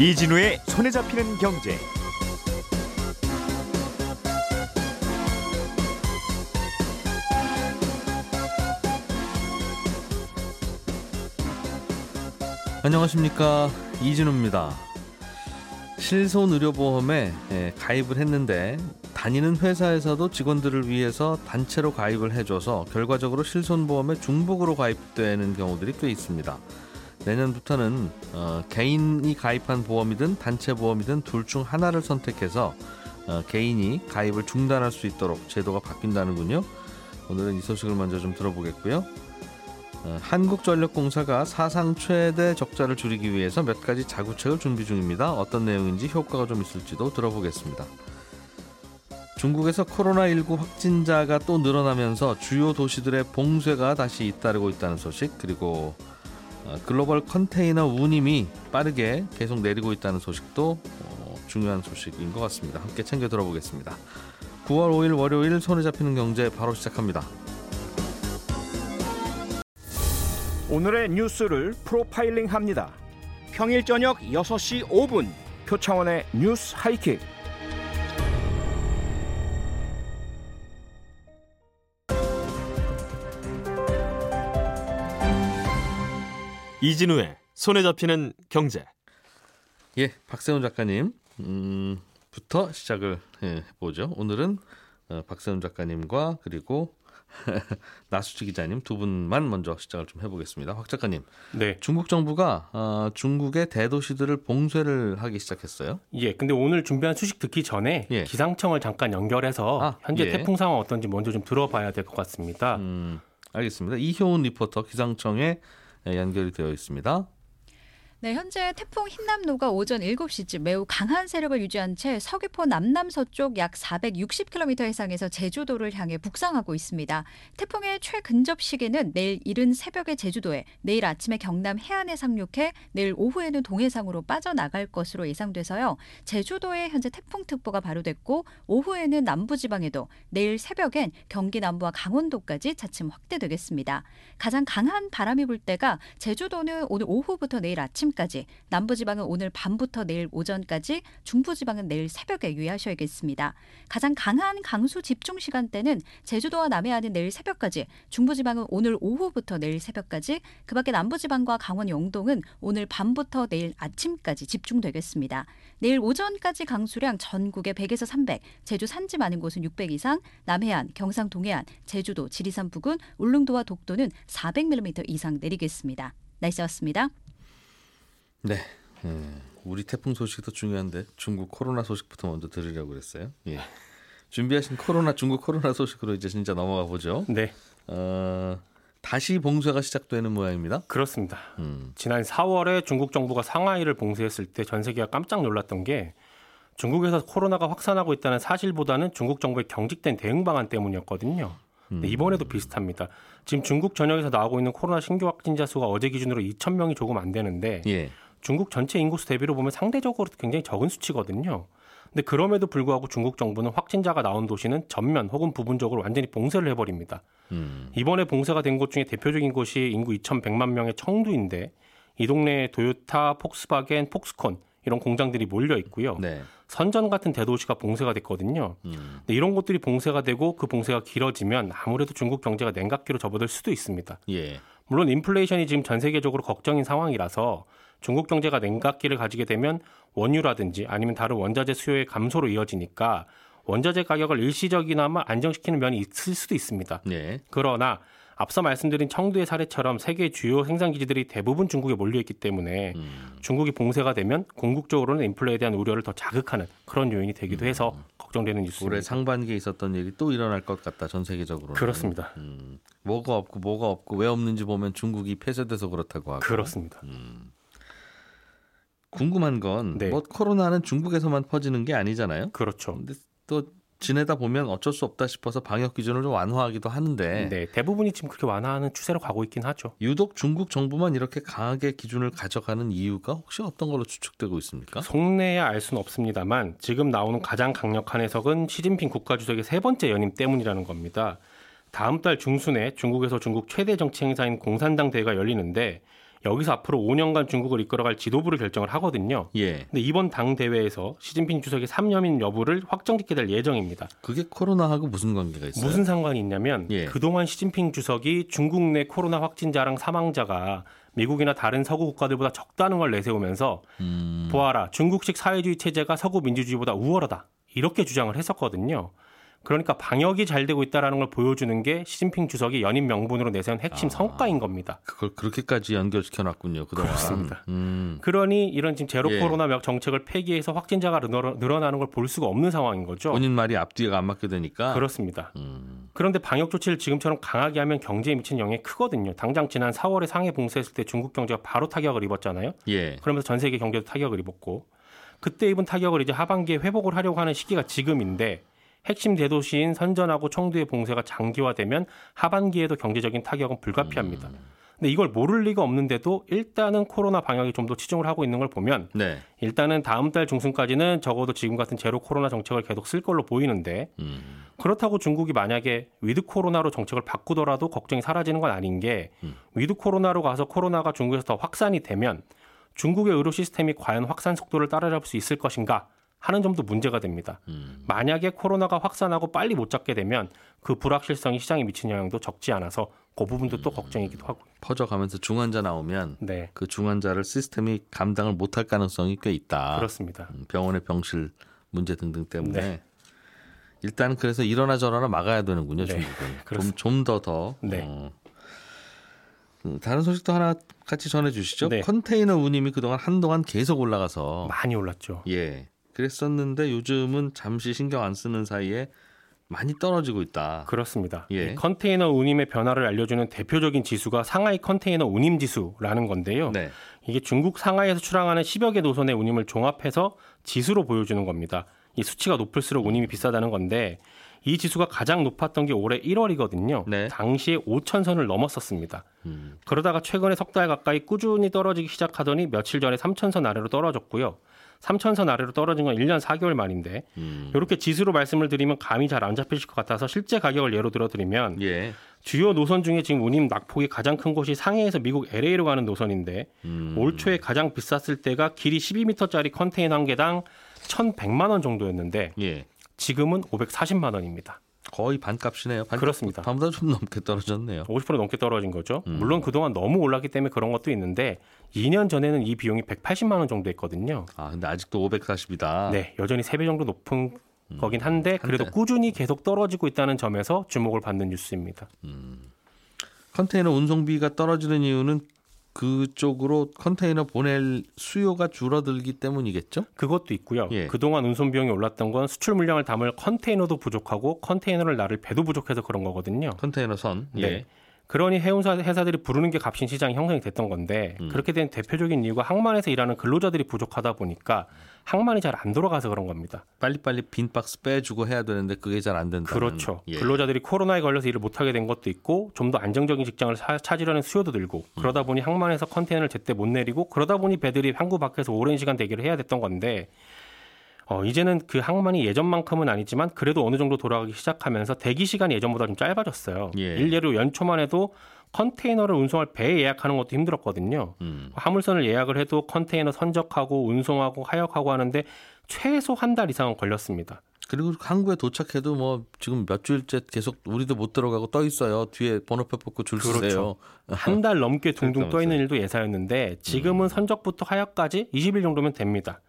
이진우의 손에 잡히는 경제. 안녕하십니까 이진우입니다. 실손 의료보험에 예, 가입을 했는데 다니는 회사에서도 직원들을 위해서 단체로 가입을 해줘서 결과적으로 실손보험에 중복으로 가입되는 경우들이 꽤 있습니다. 내년부터는 어, 개인이 가입한 보험이든 단체 보험이든 둘 중 하나를 선택해서 어, 개인이 가입을 중단할 수 있도록 제도가 바뀐다는군요. 오늘은 이 소식을 먼저 좀 들어보겠고요. 어, 한국전력공사가 사상 최대 적자를 줄이기 위해서 몇 가지 자구책을 준비 중입니다. 어떤 내용인지 효과가 좀 있을지도 들어보겠습니다. 중국에서 코로나19 확진자가 또 늘어나면서 주요 도시들의 봉쇄가 다시 잇따르고 있다는 소식 그리고 어, 글로벌 컨테이너 운임이 빠르게 계속 내리고 있다는 소식도 어, 중요한 소식인 것 같습니다. 함께 챙겨 들어보겠습니다. 9월 5일 월요일 손에 잡히는 경제 바로 시작합니다. 오늘의 뉴스를 프로파일링 합니다. 평일 저녁 6시 5분 표창원의 뉴스 하이킥. 이진우의 손에 잡히는 경제. 예, 박세훈 작가님 음, 부터 시작을 해 보죠. 오늘은 어, 박세훈 작가님과 그리고 나수지 기자님 두 분만 먼저 시작을 좀 해보겠습니다. 확 작가님. 네. 중국 정부가 어, 중국의 대도시들을 봉쇄를 하기 시작했어요. 예. 근데 오늘 준비한 소식 듣기 전에 예. 기상청을 잠깐 연결해서 아, 현재 예. 태풍 상황 어떤지 먼저 좀 들어봐야 될 것 같습니다. 음, 알겠습니다. 이효은 리포터 기상청에 연결이 되어 있습니다. 네, 현재 태풍 흰남노가 오전 7시쯤 매우 강한 세력을 유지한 채 서귀포 남남서쪽 약 460km 해상에서 제주도를 향해 북상하고 있습니다. 태풍의 최근접 시기는 내일 이른 새벽에 제주도에, 내일 아침에 경남 해안에 상륙해 내일 오후에는 동해상으로 빠져나갈 것으로 예상돼서요. 제주도에 현재 태풍특보가 발효됐고 오후에는 남부지방에도 내일 새벽엔 경기 남부와 강원도까지 차츰 확대되겠습니다. 가장 강한 바람이 불 때가 제주도는 오늘 오후부터 내일 아침 까지, 남부지방은 오늘 밤부터 내일 오전까지, 중부지방은 내일 새벽에 유의하셔야겠습니다. 가장 강한 강수 집중 시간대는 제주도와 남해안은 내일 새벽까지, 중부지방은 오늘 오후부터 내일 새벽까지, 그 밖에 남부지방과 강원 영동은 오늘 밤부터 내일 아침까지 집중되겠습니다. 내일 오전까지 강수량 전국에 100에서 300, 제주 산지 많은 곳은 600 이상, 남해안, 경상 동해안, 제주도, 지리산 부근, 울릉도와 독도는 400mm 이상 내리겠습니다. 날씨였습니다. 네. 음, 우리 태풍 소식도 중요한데 중국 코로나 소식부터 먼저 들으려고 그랬어요. 예. 준비하신 코로나 중국 코로나 소식으로 이제 진짜 넘어가 보죠. 네. 어, 다시 봉쇄가 시작되는 모양입니다. 그렇습니다. 음, 지난 4월에 중국 정부가 상하이를 봉쇄했을 때 전 세계가 깜짝 놀랐던 게 중국에서 코로나가 확산하고 있다는 사실보다는 중국 정부의 경직된 대응 방안 때문이었거든요. 음. 네, 이번에도 비슷합니다. 지금 중국 전역에서 나오고 있는 코로나 신규 확진자 수가 어제 기준으로 2천 명이 조금 안 되는데 예. 중국 전체 인구수 대비로 보면 상대적으로 굉장히 적은 수치거든요. 근데 그럼에도 불구하고 중국 정부는 확진자가 나온 도시는 전면 혹은 부분적으로 완전히 봉쇄를 해버립니다. 음, 이번에 봉쇄가 된 곳 중에 대표적인 곳이 인구 2,100만 명의 청두인데 이 동네에 도요타, 폭스바겐, 폭스콘 이런 공장들이 몰려 있고요. 네. 선전 같은 대도시가 봉쇄가 됐거든요. 음, 근데 이런 곳들이 봉쇄가 되고 그 봉쇄가 길어지면 아무래도 중국 경제가 냉각기로 접어들 수도 있습니다. 예. 물론 인플레이션이 지금 전 세계적으로 걱정인 상황이라서 중국 경제가 냉각기를 가지게 되면 원유라든지 아니면 다른 원자재 수요의 감소로 이어지니까 원자재 가격을 일시적이나마 안정시키는 면이 있을 수도 있습니다. 예. 그러나 앞서 말씀드린 청두의 사례처럼 세계 주요 생산 기지들이 대부분 중국에 몰려 있기 때문에 음, 중국이 봉쇄가 되면 궁극적으로는 인플레에 대한 우려를 더 자극하는 그런 요인이 되기도 해서 걱정되는 올해 뉴스입니다. 상반기에 있었던 일이 또 일어날 것 같다 전 세계적으로. 그렇습니다. 음, 뭐가 없고 뭐가 없고 왜 없는지 보면 중국이 폐쇄돼서 그렇다고 하고. 그렇습니다. 궁금한 건 네. 뭐 코로나는 중국에서만 퍼지는 게 아니잖아요. 그렇죠. 근데 또 지내다 보면 어쩔 수 없다 싶어서 방역 기준을 좀 완화하기도 하는데 네, 대부분이 지금 그렇게 완화하는 추세로 가고 있긴 하죠. 유독 중국 정부만 이렇게 강하게 기준을 가져가는 이유가 혹시 어떤 걸로 추측되고 있습니까? 속내야 알 수는 없습니다만 지금 나오는 가장 강력한 해석은 시진핑 국가주석의 세 번째 연임 때문이라는 겁니다. 다음 달 중순에 중국에서 중국 최대 정치 행사인 공산당 대회가 열리는데 여기서 앞으로 5년간 중국을 이끌어갈 지도부를 결정을 하거든요. 예. 근데 이번 당 대회에서 시진핑 주석의 3년인 여부를 확정짓게 될 예정입니다. 그게 코로나하고 무슨 관계가 있어요? 무슨 상관이 있냐면 예. 그동안 시진핑 주석이 중국 내 코로나 확진자랑 사망자가 미국이나 다른 서구 국가들보다 적다는 걸 내세우면서 음, 보아라 중국식 사회주의 체제가 서구 민주주의보다 우월하다 이렇게 주장을 했었거든요. 그러니까 방역이 잘 되고 있다라는 걸 보여주는 게 시진핑 주석이 연임 명분으로 내세운 핵심 아. 성과인 겁니다. 그걸 그렇게까지 연결시켜 놨군요. 그동안. 그렇습니다. 음. 그러니 이런 지금 제로 예. 코로나 명- 정책을 폐기해서 확진자가 늘어- 늘어나는 걸 볼 수가 없는 상황인 거죠. 본인 말이 앞뒤가 안 맞게 되니까. 그렇습니다. 음. 그런데 방역 조치를 지금처럼 강하게 하면 경제에 미치는 영향이 크거든요. 당장 지난 4월에 상해 봉쇄했을 때 중국 경제가 바로 타격을 입었잖아요. 예. 그러면서 전 세계 경제도 타격을 입었고 그때 입은 타격을 이제 하반기에 회복을 하려고 하는 시기가 지금인데 핵심 대도시인 선전하고 청두의 봉쇄가 장기화되면 하반기에도 경제적인 타격은 불가피합니다. 근데 이걸 모를 리가 없는데도 일단은 코로나 방역에 좀 더 치중을 하고 있는 걸 보면 네. 일단은 다음 달 중순까지는 적어도 지금 같은 제로 코로나 정책을 계속 쓸 걸로 보이는데 음. 그렇다고 중국이 만약에 위드 코로나로 정책을 바꾸더라도 걱정이 사라지는 건 아닌 게 음. 위드 코로나로 가서 코로나가 중국에서 더 확산이 되면 중국의 의료 시스템이 과연 확산 속도를 따라잡을 수 있을 것인가 하는 점도 문제가 됩니다. 음. 만약에 코로나가 확산하고 빨리 못 잡게 되면 그 불확실성이 시장에 미치는 영향도 적지 않아서 그 부분도 또 걱정이기도 하고. 퍼져가면서 중환자 나오면 네, 그 중환자를 시스템이 감당을 못할 가능성이 꽤 있다. 그렇습니다. 음, 병원의 병실 문제 등등 때문에 네. 일단 그래서 이러나 저러나 막아야 되는군요 네, 중국은. 좀 더 더. 네. 어. 음, 다른 소식도 하나 같이 전해 주시죠. 네. 컨테이너 운임이 그동안 한동안 계속 올라가서 많이 올랐죠. 예 그랬었는데 요즘은 잠시 신경 안 쓰는 사이에 많이 떨어지고 있다. 그렇습니다. 예. 이 컨테이너 운임의 변화를 알려주는 대표적인 지수가 상하이 컨테이너 운임 지수라는 건데요. 네. 이게 중국 상하이에서 출항하는 10여 개 노선의 운임을 종합해서 지수로 보여주는 겁니다. 이 수치가 높을수록 운임이 비싸다는 건데 이 지수가 가장 높았던 게 올해 1월이거든요. 네. 당시에 5천 선을 넘었었습니다. 음. 그러다가 최근에 석 달 가까이 꾸준히 떨어지기 시작하더니 며칠 전에 3천 선 아래로 떨어졌고요. 3천 선 아래로 떨어진 건 1년 4개월 만인데 음. 이렇게 지수로 말씀을 드리면 감이 잘 안 잡히실 것 같아서 실제 가격을 예로 들어 드리면 예. 주요 노선 중에 지금 운임 낙폭이 가장 큰 곳이 상해에서 미국 LA로 가는 노선인데 음. 올 초에 가장 비쌌을 때가 길이 12m짜리 컨테이너 한 개당 1,100만 원 정도였는데 예. 지금은 540만 원입니다. 거의 반값이네요. 반, 그렇습니다. 반보다 좀 넘게 떨어졌네요. 50% 넘게 떨어진 거죠. 음. 물론 그동안 너무 올랐기 때문에 그런 것도 있는데 2년 전에는 이 비용이 180만 원 정도 했거든요. 아 근데 아직도 540이다. 네, 여전히 3배 정도 높은 거긴 한데 그래도 한데. 꾸준히 계속 떨어지고 있다는 점에서 주목을 받는 뉴스입니다. 컨테이너 운송비가 떨어지는 이유는 그쪽으로 컨테이너 보낼 수요가 줄어들기 때문이겠죠? 그것도 있고요. 예. 그동안 운송 비용이 올랐던 건 수출 물량을 담을 컨테이너도 부족하고 컨테이너를 나를 배도 부족해서 그런 거거든요. 컨테이너 선. 예. 네. 그러니 해운사 회사들이 부르는 게 값인 시장이 형성이 됐던 건데 음. 그렇게 된 대표적인 이유가 항만에서 일하는 근로자들이 부족하다 보니까 항만이 잘 안 돌아가서 그런 겁니다. 빨리빨리 빈 박스 빼주고 해야 되는데 그게 잘 안 된다. 그렇죠. 예. 근로자들이 코로나에 걸려서 일을 못하게 된 것도 있고 좀 더 안정적인 직장을 사- 찾으려는 수요도 늘고 음. 그러다 보니 항만에서 컨테이너를 제때 못 내리고 그러다 보니 배들이 항구 밖에서 오랜 시간 대기를 해야 됐던 건데 어, 이제는 그 항만이 예전만큼은 아니지만 그래도 어느 정도 돌아가기 시작하면서 대기 시간이 예전보다 좀 짧아졌어요. 예. 일례로 연초만 해도 컨테이너를 운송할 배 예약하는 것도 힘들었거든요. 음. 화물선을 예약을 해도 컨테이너 선적하고 운송하고 하역하고 하는데 최소 한 달 이상은 걸렸습니다. 그리고 항구에 도착해도 뭐 지금 몇 주일째 계속 우리도 못 들어가고 떠 있어요. 뒤에 번호표 뽑고 줄 그렇죠. 서세요. 한달 넘게 둥둥. 떠 있는 일도 예사였는데 지금은 선적부터 하역까지 20일 정도면 됩니다.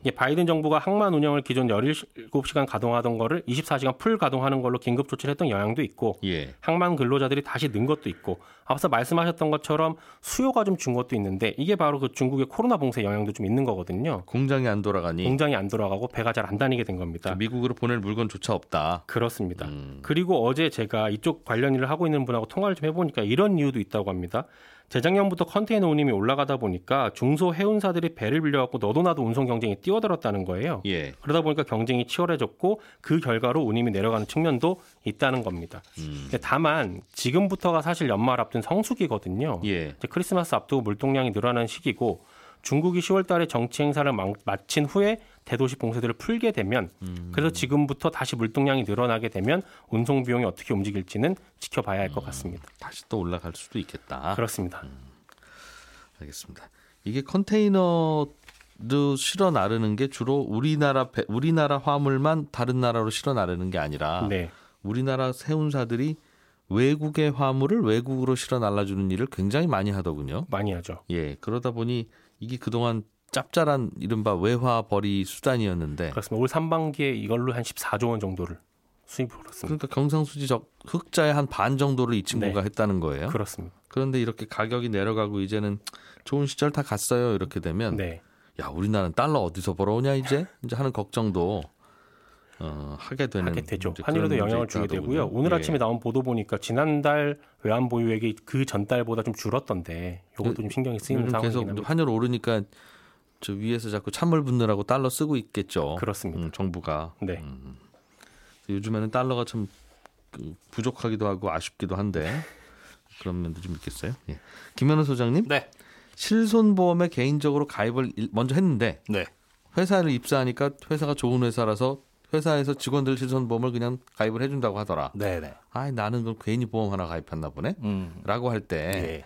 이게 바이든 정부가 항만 운영을 기존 17시간 가동하던 거를 24시간 풀 가동하는 걸로 긴급 조치를 했던 영향도 있고 예. 항만 근로자들이 다시 는 것도 있고 앞서 말씀하셨던 것처럼 수요가 좀 준 것도 있는데 이게 바로 그 중국의 코로나 봉쇄 영향도 좀 있는 거거든요. 공장이 안 돌아가니 공장이 안 돌아가고 배가 잘 안 다니게 된 겁니다. 미국으로 보낼 물건조차 없다. 그렇습니다. 음. 그리고 어제 제가 이쪽 관련 일을 하고 있는 분하고 통화를 좀 해보니까 이런 이유도 있다고 합니다. 재작년부터 컨테이너 운임이 올라가다 보니까 중소 해운사들이 배를 빌려갖고 너도 나도 운송 경쟁에 뛰어들었다는 거예요. 예. 그러다 보니까 경쟁이 치열해졌고 그 결과로 운임이 내려가는 측면도 있다는 겁니다. 음. 다만 지금부터가 사실 연말 앞둔 성수기거든요. 예. 이제 크리스마스 앞두고 물동량이 늘어나는 시기고 중국이 10월 달에 정치 행사를 마- 마친 후에 대도시 봉쇄들을 풀게 되면 음. 그래서 지금부터 다시 물동량이 늘어나게 되면 운송 비용이 어떻게 움직일지는 지켜봐야 할것 같습니다. 다시 또 올라갈 수도 있겠다. 그렇습니다. 알겠습니다. 이게 컨테이너도 실어 나르는 게 주로 우리나라 배- 우리나라 화물만 다른 나라로 실어 나르는 게 아니라 네. 우리나라 세운사들이 외국의 화물을 외국으로 실어 날라주는 일을 굉장히 많이 하더군요. 많이 하죠. 예, 그러다 보니 이게 그동안 짭짤한 이른바 외화 벌이 수단이었는데 그렇습니다. 올 상반기에 이걸로 한 14조 원 정도를 수입을 그렇습니다. 그러니까 경상수지 적 흑자의 한 반 정도를 이 친구가 네. 했다는 거예요. 그렇습니다. 그런데 이렇게 가격이 내려가고 이제는 좋은 시절 다 갔어요. 이렇게 되면 네. 야 우리나라는 달러 어디서 벌어오냐 이제 이제 하는 걱정도 어, 하게 되는 하게 되죠. 그런 영향을 주게. 되고요. 오늘 예. 아침에 나온 보도 보니까 지난달 외환 보유액이 그 전달보다 좀 줄었던데 이것도 좀 신경이 쓰이는 요즘 계속 상황이긴 합니다. 환율 오르니까 저 위에서 자꾸 찬물 붓느라고 달러 쓰고 있겠죠. 그렇습니다. 음, 정부가 네. 요즘에는 달러가 참 그, 부족하기도 하고 아쉽기도 한데 그런 면도 좀 있겠어요. 예. 김현우 소장님, 네. 실손보험에 개인적으로 가입을 일- 먼저 했는데 네. 회사를 입사하니까 회사가 좋은 회사라서 회사에서 직원들 실손보험을 그냥 가입을 해준다고 하더라. 네, 네. 아, 나는 그럼 괜히 보험 하나 가입했나 보네. 음. 라고 할때 예.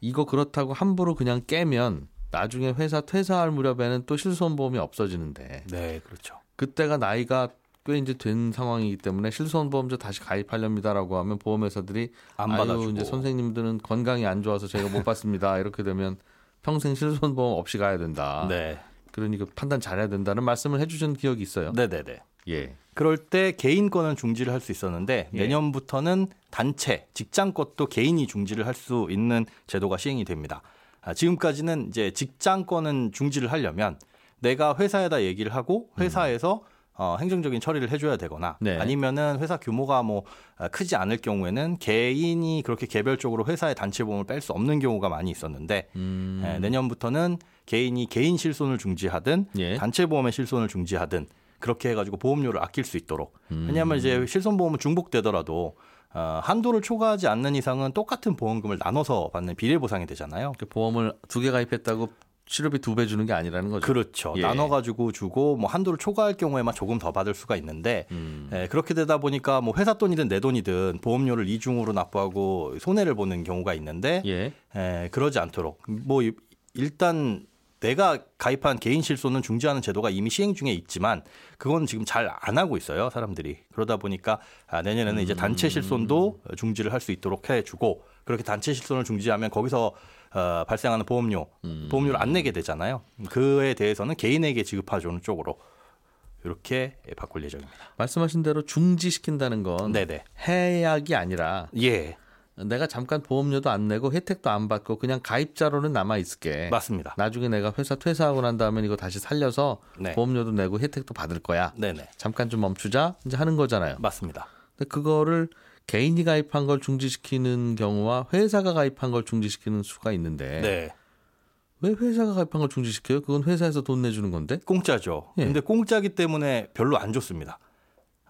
이거 그렇다고 함부로 그냥 깨면 나중에 회사 퇴사할 무렵에는 또 실손보험이 없어지는데 네, 그렇죠. 그때가 나이가 꽤 이제 된 상황이기 때문에 실손보험자 다시 가입하렵니다라고 하면 보험회사들이 안 아유 받아주고. 이제 선생님들은 건강이 안 좋아서 저희가 못 받습니다 이렇게 되면 평생 실손보험 없이 가야 된다. 네. 그러니 그 판단 잘해야 된다는 말씀을 해주신 기억이 있어요. 네, 네, 네. 예. 그럴 때 개인 거는 중지를 할 수 있었는데 예. 내년부터는 단체, 직장 것도 개인이 중지를 할 수 있는 제도가 시행이 됩니다. 아, 지금까지는 이제 직장 거는 중지를 하려면 내가 회사에다 얘기를 하고 회사에서 어, 행정적인 처리를 해줘야 되거나 네. 아니면은 회사 규모가 뭐 아, 크지 않을 경우에는 개인이 그렇게 개별적으로 회사의 단체 보험을 뺄 수 없는 경우가 많이 있었는데 음. 예, 내년부터는 개인이 개인 실손을 중지하든 예. 단체 보험의 실손을 중지하든 그렇게 해가지고 보험료를 아낄 수 있도록 음. 왜냐하면 이제 실손 보험은 중복되더라도 어, 한도를 초과하지 않는 이상은 똑같은 보험금을 나눠서 받는 비례 보상이 되잖아요. 그 보험을 두 개 가입했다고 치료비 두 배 주는 게 아니라는 거죠. 그렇죠. 예. 나눠 가지고 주고 뭐 한도를 초과할 경우에만 조금 더 받을 수가 있는데 음. 예, 그렇게 되다 보니까 뭐 회사 돈이든 내 돈이든 보험료를 이중으로 납부하고 손해를 보는 경우가 있는데 예. 에, 그러지 않도록 뭐 이- 일단 내가 가입한 개인 실손은 중지하는 제도가 이미 시행 중에 있지만 그건 지금 잘 안 하고 있어요 사람들이. 그러다 보니까 아, 내년에는 이제 단체 실손도 중지를 할 수 있도록 해주고 그렇게 단체 실손을 중지하면 거기서 어, 발생하는 보험료 보험료를 안 내게 되잖아요. 그에 대해서는 개인에게 지급하주는 쪽으로 이렇게 바꿀 예정입니다. 말씀하신 대로 중지시킨다는 건 네네. 해약이 아니라 예 내가 잠깐 보험료도 안 내고 혜택도 안 받고 그냥 가입자로는 남아 있을게. 맞습니다. 나중에 내가 회사 퇴사하고 난 다음에 이거 다시 살려서 네. 보험료도 내고 혜택도 받을 거야. 네네 잠깐 좀 멈추자 이제 하는 거잖아요. 맞습니다. 근데 그거를 개인이 가입한 걸 중지시키는 경우와 회사가 가입한 걸 중지시키는 수가 있는데 네. 왜 회사가 가입한 걸 중지시켜요? 그건 회사에서 돈 내주는 건데. 공짜죠. 예. 근데 공짜기 때문에 별로 안 좋습니다.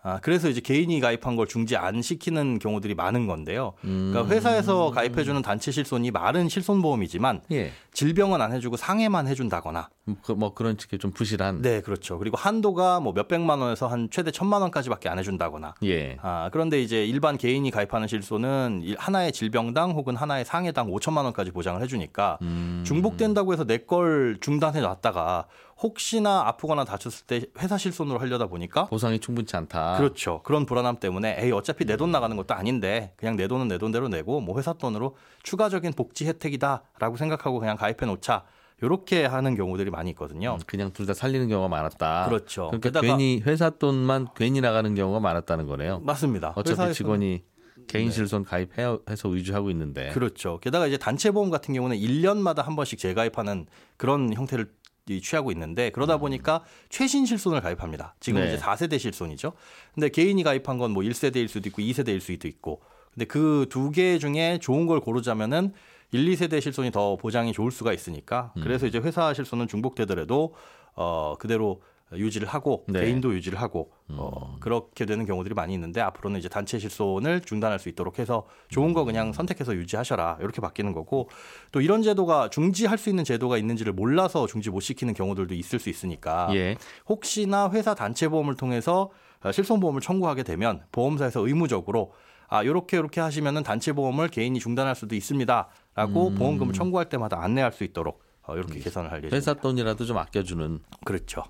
아, 그래서 이제 개인이 가입한 걸 중지 안 시키는 경우들이 많은 건데요. 음. 그러니까 회사에서 가입해주는 단체 실손이 말은 실손보험이지만 예. 질병은 안 해주고 상해만 해준다거나. 그, 뭐 그런 식의 좀 부실한. 네, 그렇죠. 그리고 한도가 뭐 몇백만 원에서 한 최대 천만 원까지밖에 안 해준다거나. 예. 아, 그런데 이제 일반 개인이 가입하는 실손은 일- 하나의 질병당 혹은 하나의 상해당 5천만 원까지 보장을 해주니까 음. 중복된다고 해서 내 걸 중단해 놨다가 혹시나 아프거나 다쳤을 때 회사 실손으로 하려다 보니까 보상이 충분치 않다. 그렇죠. 그런 불안함 때문에 에이 어차피 내 돈 나가는 것도 아닌데 그냥 내 돈은 내 돈대로 내고 뭐 회사 돈으로 추가적인 복지 혜택이다라고 생각하고 그냥 가입해 놓자. 요렇게 하는 경우들이 많이 있거든요. 음, 그냥 둘 다 살리는 경우가 많았다. 그렇죠. 그러니까 괜히 회사 돈만 괜히 나가는 경우가 많았다는 거네요. 맞습니다. 어차피 회사에서는- 직원이 개인 네. 실손 가입해서 의주하고 있는데. 그렇죠. 게다가 이제 단체 보험 같은 경우는 1년마다 한 번씩 재가입하는 그런 형태를 이 취하고 있는데 그러다 보니까 최신 실손을 가입합니다. 지금 음. 네. 이제 4세대 실손이죠. 근데 개인이 가입한 건 뭐 1세대일 수도 있고 2세대일 수도 있고. 근데 그 두 개 중에 좋은 걸 고르자면은 1, 2세대 실손이 더 보장이 좋을 수가 있으니까 음. 그래서 이제 회사 실손은 중복되더라도 어 그대로 유지를 하고 네. 음. 개인도 유지를 하고 어 그렇게 되는 경우들이 많이 있는데 앞으로는 이제 단체 실손을 중단할 수 있도록 해서 좋은 거 그냥 선택해서 유지하셔라 이렇게 바뀌는 거고 또 이런 제도가 중지할 수 있는 제도가 있는지를 몰라서 중지 못 시키는 경우들도 있을 수 있으니까 예. 혹시나 회사 단체 보험을 통해서 어, 실손보험을 청구하게 되면 보험사에서 의무적으로 아 요렇게 요렇게 하시면은 단체 보험을 개인이 중단할 수도 있습니다라고 음. 보험금을 청구할 때마다 안내할 수 있도록 어, 이렇게 개선을 할 예정입니다. 회사 돈이라도 좀 아껴주는 그렇죠.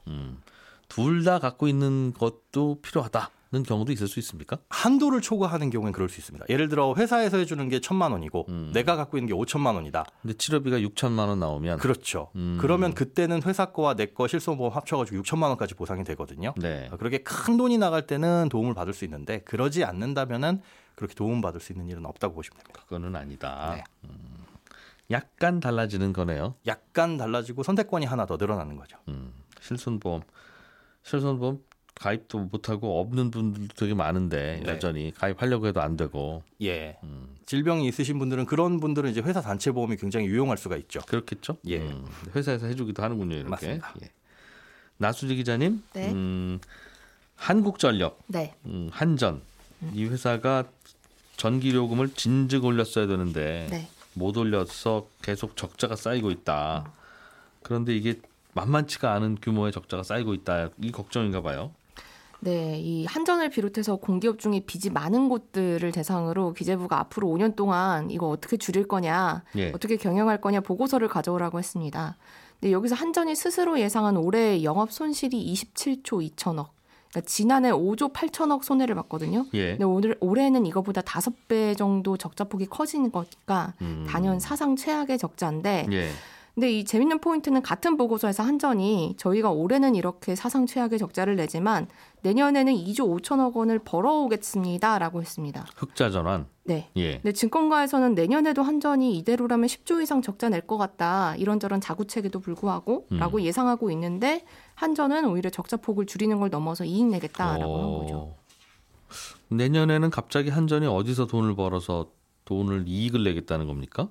둘다 갖고 있는 것도 필요하다 는 경우도 있을 수 있습니까? 한도를 초과하는 경우엔 그럴 수 있습니다. 예를 들어 회사에서 해주는 게 천만 원이고 음. 내가 갖고 있는 게 오천만 원이다. 근데 치료비가 6천만 원 나오면 그렇죠. 음. 그러면 그때는 회사 거와 내 거 실손보험 합쳐가지고 6천만 원까지 보상이 되거든요. 네. 어, 그렇게 큰 돈이 나갈 때는 도움을 받을 수 있는데 그러지 않는다면은 그렇게 도움 받을 수 있는 일은 없다고 보시면 됩니다. 그거는 아니다. 네. 음, 약간 달라지는 거네요. 약간 달라지고 선택권이 하나 더 늘어나는 거죠. 음, 실손보험, 실손보험 가입도 못하고 없는 분들도 되게 많은데 네. 여전히 가입하려고 해도 안 되고 예. 음, 질병이 있으신 분들은 그런 분들은 이제 회사 단체 보험이 굉장히 유용할 수가 있죠. 그렇겠죠. 예. 음, 회사에서 해주기도 하는군요. 이렇게. 맞습니다. 예. 나수지 기자님, 네. 음, 한국전력, 네. 음, 한전 이 회사가 전기요금을 진즉 올렸어야 되는데 네. 못 올려서 계속 적자가 쌓이고 있다. 그런데 이게 만만치가 않은 규모의 적자가 쌓이고 있다. 이 걱정인가 봐요. 네, 이 한전을 비롯해서 공기업 중에 빚이 많은 곳들을 대상으로 기재부가 앞으로 5년 동안 이거 어떻게 줄일 거냐, 예. 어떻게 경영할 거냐 보고서를 가져오라고 했습니다. 근데 여기서 한전이 스스로 예상한 올해 영업 손실이 27조 2천억. 그러니까 지난해 5조 8천억 손해를 봤거든요. 예. 근데 오늘 올해는 이거보다 다섯 배 정도 적자폭이 커지는 거니까 음. 단연 사상 최악의 적자인데 예. 근데 이 재밌는 포인트는 같은 보고서에서 한전이 저희가 올해는 이렇게 사상 최악의 적자를 내지만 내년에는 2조 5천억 원을 벌어오겠습니다라고 했습니다. 흑자 전환. 네. 예. 근데 증권가에서는 내년에도 한전이 이대로라면 10조 이상 적자 낼 것 같다. 이런저런 자구책에도 불구하고 음. 라고 예상하고 있는데 한전은 오히려 적자 폭을 줄이는 걸 넘어서 이익 내겠다라고 한 거죠. 어. 내년에는 갑자기 한전이 어디서 돈을 벌어서 돈을 이익을 내겠다는 겁니까?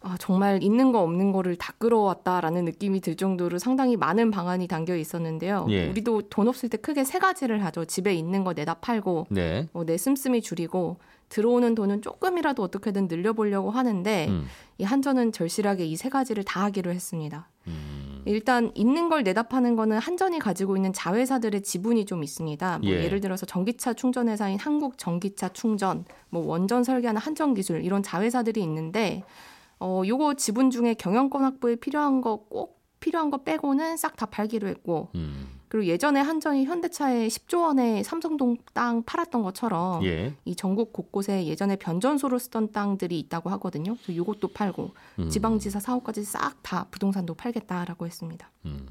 아, 정말 있는 거 없는 거를 다 끌어왔다라는 느낌이 들 정도로 상당히 많은 방안이 담겨 있었는데요. 예. 우리도 돈 없을 때 크게 세 가지를 하죠. 집에 있는 거 내다 팔고 네. 뭐 내 씀씀이 줄이고 들어오는 돈은 조금이라도 어떻게든 늘려보려고 하는데 음. 이 한전은 절실하게 이 세 가지를 다 하기로 했습니다. 음. 일단 있는 걸 내다 파는 거는 한전이 가지고 있는 자회사들의 지분이 좀 있습니다. 뭐 예. 예. 를 들어서 전기차 충전 회사인 한국 전기차 충전, 뭐 원전 설계하는 한전 기술 이런 자회사들이 있는데 어 요거 지분 중에 경영권 확보에 필요한 거 꼭 필요한 거 빼고는 싹 다 팔기로 했고 음. 그리고 예전에 한전이 현대차에 10조 원의 삼성동 땅 팔았던 것처럼 예. 이 전국 곳곳에 예전에 변전소로 쓰던 땅들이 있다고 하거든요. 그래서 요것도 팔고 음. 지방지사 사업까지 싹 다 부동산도 팔겠다라고 했습니다. 음.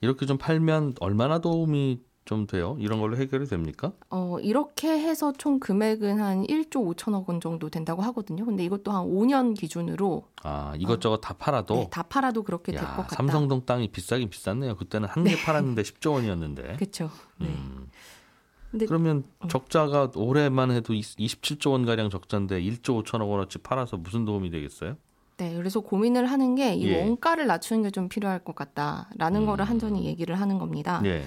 이렇게 좀 팔면 얼마나 도움이 좀 돼요? 이런 걸로 해결이 됩니까? 어, 이렇게 해서 총 금액은 한 1조 5천억 원 정도 된다고 하거든요. 근데 이것도 한 5년 기준으로 아 이것저것 다 팔아도 네, 다 팔아도 그렇게 될것 야, 같다. 삼성동 땅이 비싸긴 비쌌네요. 그때는 한개 팔았는데 10조 원이었는데. 그렇죠. 네. 음. 근데 그러면 적자가 올해만 해도 27조 원 가량 적자인데 1조 5천억 원어치 팔아서 무슨 도움이 되겠어요? 네, 그래서 고민을 하는 게이 예. 원가를 낮추는 게 좀 필요할 것 같다라는 음. 거를 한전이 얘기를 하는 겁니다. 예.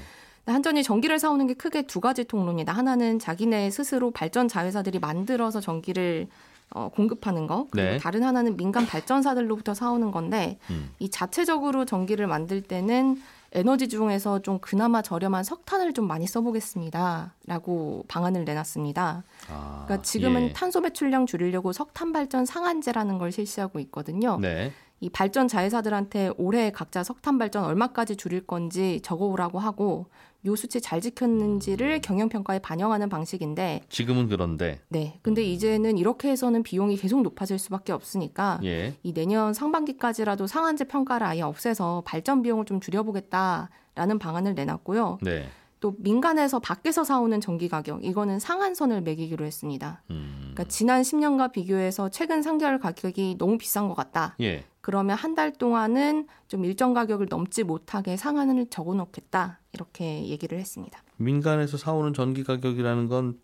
한전이 전기를 사오는 게 크게 두 가지 통로입니다. 하나는 자기네 스스로 발전 자회사들이 만들어서 전기를 어, 공급하는 거. 그리고 네. 다른 하나는 민간 발전사들로부터 사오는 건데 음. 이 자체적으로 전기를 만들 때는 에너지 중에서 좀 그나마 저렴한 석탄을 좀 많이 써보겠습니다라고 방안을 내놨습니다. 아, 그러니까 지금은 예. 탄소 배출량 줄이려고 석탄 발전 상한제라는 걸 실시하고 있거든요. 네. 이 발전 자회사들한테 올해 각자 석탄 발전 얼마까지 줄일 건지 적어오라고 하고 요 수치 잘 지켰는지를 경영 평가에 반영하는 방식인데 지금은 그런데 네. 근데 이제는 이렇게 해서는 비용이 계속 높아질 수밖에 없으니까 예. 이 내년 상반기까지라도 상한제 평가를 아예 없애서 발전 비용을 좀 줄여보겠다라는 방안을 내놨고요. 네. 또 민간에서 밖에서 사오는 전기 가격 이거는 상한선을 매기기로 했습니다. 음. 그러니까 지난 10년과 비교해서 최근 3개월 가격이 너무 비싼 것 같다. 예. 그러면 한 달 동안은 좀 일정 가격을 넘지 못하게 상한을 적어 놓겠다 이렇게 얘기를 했습니다. 민간에서 사오는 전기 가격이라는 건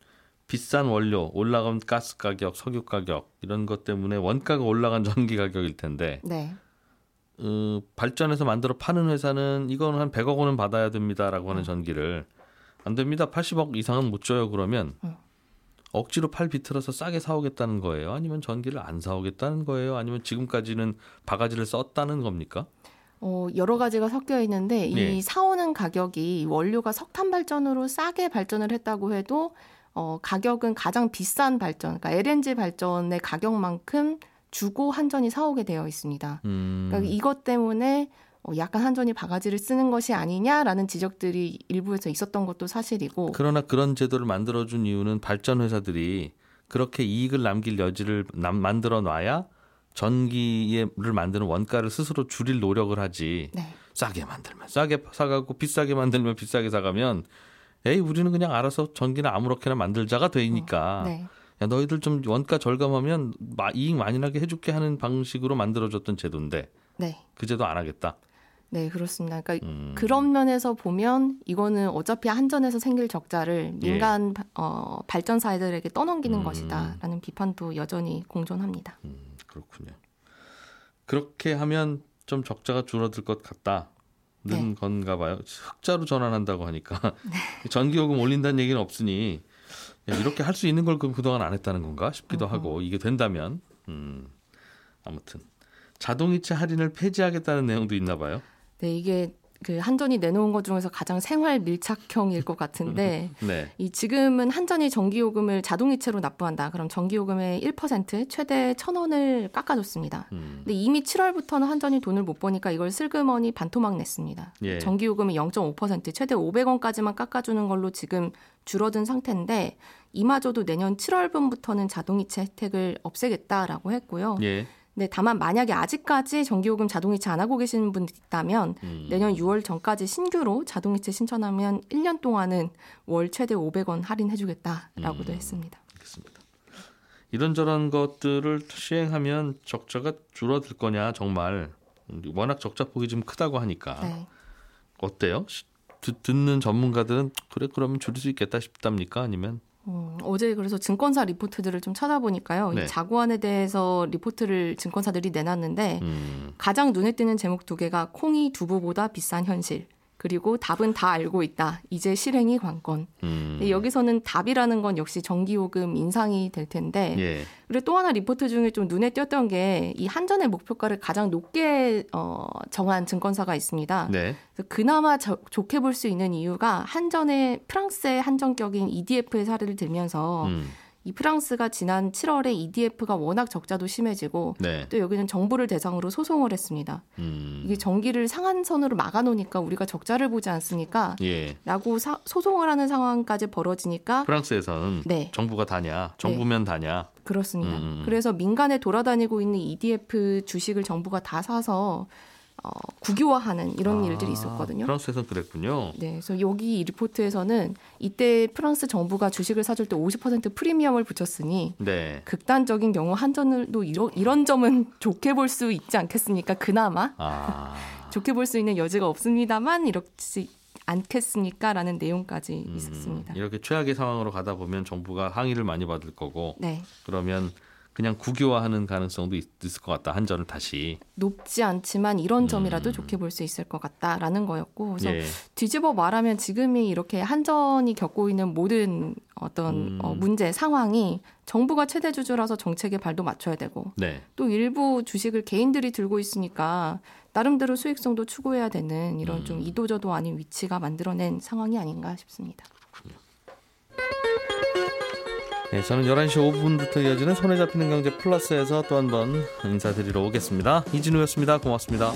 비싼 원료, 올라간 가스 가격, 석유 가격 이런 것 때문에 원가가 올라간 전기 가격일 텐데 네, 어, 발전해서 만들어 파는 회사는 이거는 한 100억 원은 받아야 됩니다라고 하는 전기를 안 됩니다. 80억 이상은 못 줘요. 그러면 음. 억지로 팔 비틀어서 싸게 사오겠다는 거예요? 아니면 전기를 안 사오겠다는 거예요? 아니면 지금까지는 바가지를 썼다는 겁니까? 어, 여러 가지가 섞여 있는데 이 예. 사오는 가격이 원료가 석탄 발전으로 싸게 발전을 했다고 해도 어, 가격은 가장 비싼 발전, 그러니까 LNG 발전의 가격만큼 주고 한전이 사오게 되어 있습니다. 음. 그러니까 이것 때문에 어, 약간 한전이 바가지를 쓰는 것이 아니냐라는 지적들이 일부에서 있었던 것도 사실이고. 그러나 그런 제도를 만들어준 이유는 발전 회사들이 그렇게 이익을 남길 여지를 남, 만들어 놔야 전기를 만드는 원가를 스스로 줄일 노력을 하지. 네. 싸게 만들면 싸게 사가고 비싸게 만들면 비싸게 사가면 에이 우리는 그냥 알아서 전기는 아무렇게나 만들자가 되니까 네. 야 너희들 좀 원가 절감하면 마- 이익 많이 나게 해줄게 하는 방식으로 만들어졌던 제도인데 네. 그 제도 안 하겠다. 네, 그렇습니다. 그러니까 음. 그런 면에서 보면 이거는 어차피 한전에서 생길 적자를 예. 민간 어, 발전사들에게 떠넘기는 음. 것이다라는 비판도 여전히 공존합니다. 음, 그렇군요. 그렇게 하면 좀 적자가 줄어들 것 같다는 네. 건가 봐요. 흑자로 전환한다고 하니까 전기요금 올린다는 얘기는 없으니 야, 이렇게 할 수 있는 걸 그럼 그동안 안 했다는 건가 싶기도 하고 이게 된다면 음, 아무튼 자동이체 할인을 폐지하겠다는 내용도 있나 봐요. 네, 이게 그 한전이 내놓은 것 중에서 가장 생활 밀착형일 것 같은데 네. 이 지금은 한전이 전기요금을 자동이체로 납부한다. 그럼 전기요금의 1% 최대 1,000원을 깎아줬습니다. 음, 근데 이미 7월부터는 한전이 돈을 못 버니까 이걸 슬그머니 반토막 냈습니다. 예. 전기요금이 0.5% 최대 500원까지만 깎아주는 걸로 지금 줄어든 상태인데 이마저도 내년 7월분부터는 자동이체 혜택을 없애겠다라고 했고요. 예. 네, 다만 만약에 아직까지 전기요금 자동이체 안 하고 계시는 분 있다면 음, 내년 6월 전까지 신규로 자동이체 신청하면 1년 동안은 월 최대 500원 할인해주겠다라고도 음. 했습니다. 알겠습니다. 이런저런 것들을 시행하면 적자가 줄어들 거냐 정말 워낙 적자 폭이 좀 크다고 하니까 네. 어때요? 듣는 전문가들은 그래 그러면 줄일 수 있겠다 싶답니까? 아니면 음, 어제 그래서 증권사 리포트들을 좀 찾아보니까요. 네. 이 자구안에 대해서 리포트를 증권사들이 내놨는데 음, 가장 눈에 띄는 제목 두 개가 콩이 두부보다 비싼 현실. 그리고 답은 다 알고 있다. 이제 실행이 관건. 음, 근데 여기서는 답이라는 건 역시 전기요금 인상이 될 텐데 예, 그리고 또 하나 리포트 중에 좀 눈에 띄었던 게 이 한전의 목표가를 가장 높게 어, 정한 증권사가 있습니다. 네, 그래서 그나마 저- 좋게 볼 수 있는 이유가 한전의 프랑스의 한전격인 EDF의 사례를 들면서 음, 이 프랑스가 지난 7월에 EDF가 워낙 적자도 심해지고 네, 또 여기는 정부를 대상으로 소송을 했습니다. 음, 이게 전기를 상한선으로 막아놓으니까 우리가 적자를 보지 않습니까? 예. 라고 사- 소송을 하는 상황까지 벌어지니까 프랑스에서는 네. 정부가 다냐, 정부면 다냐, 그렇습니다. 음, 음. 그래서 민간에 돌아다니고 있는 EDF 주식을 정부가 다 사서 어, 국유화하는 이런 아, 일들이 있었거든요. 프랑스에서는 그랬군요. 네, 그래서 여기 이 리포트에서는 이때 프랑스 정부가 주식을 사줄 때 50% 프리미엄을 붙였으니 네, 극단적인 경우 한전도 이런, 이런 점은 좋게 볼 수 있지 않겠습니까? 그나마 아, 좋게 볼 수 있는 여지가 없습니다만 이렇지 않겠습니까?라는 내용까지 음, 있었습니다. 이렇게 최악의 상황으로 가다 보면 정부가 항의를 많이 받을 거고 네, 그러면 그냥 국유화하는 가능성도 있, 을 것 같다. 한전을 다시. 높지 않지만 이런 점이라도 음. 좋게 볼 수 있을 것 같다라는 거였고 그래서 예. 뒤집어 말하면 지금이 이렇게 한전이 겪고 있는 모든 어떤 음. 어, 문제 상황이 정부가 최대 주주라서 정책에 발도 맞춰야 되고 네. 또 일부 주식을 개인들이 들고 있으니까 나름대로 수익성도 추구해야 되는 이런 음. 좀 이도저도 아닌 위치가 만들어낸 상황이 아닌가 싶습니다. 네, 저는 11시 5분부터 이어지는 손에 잡히는 경제 플러스에서 또 한 번 인사드리러 오겠습니다. 이진우였습니다. 고맙습니다.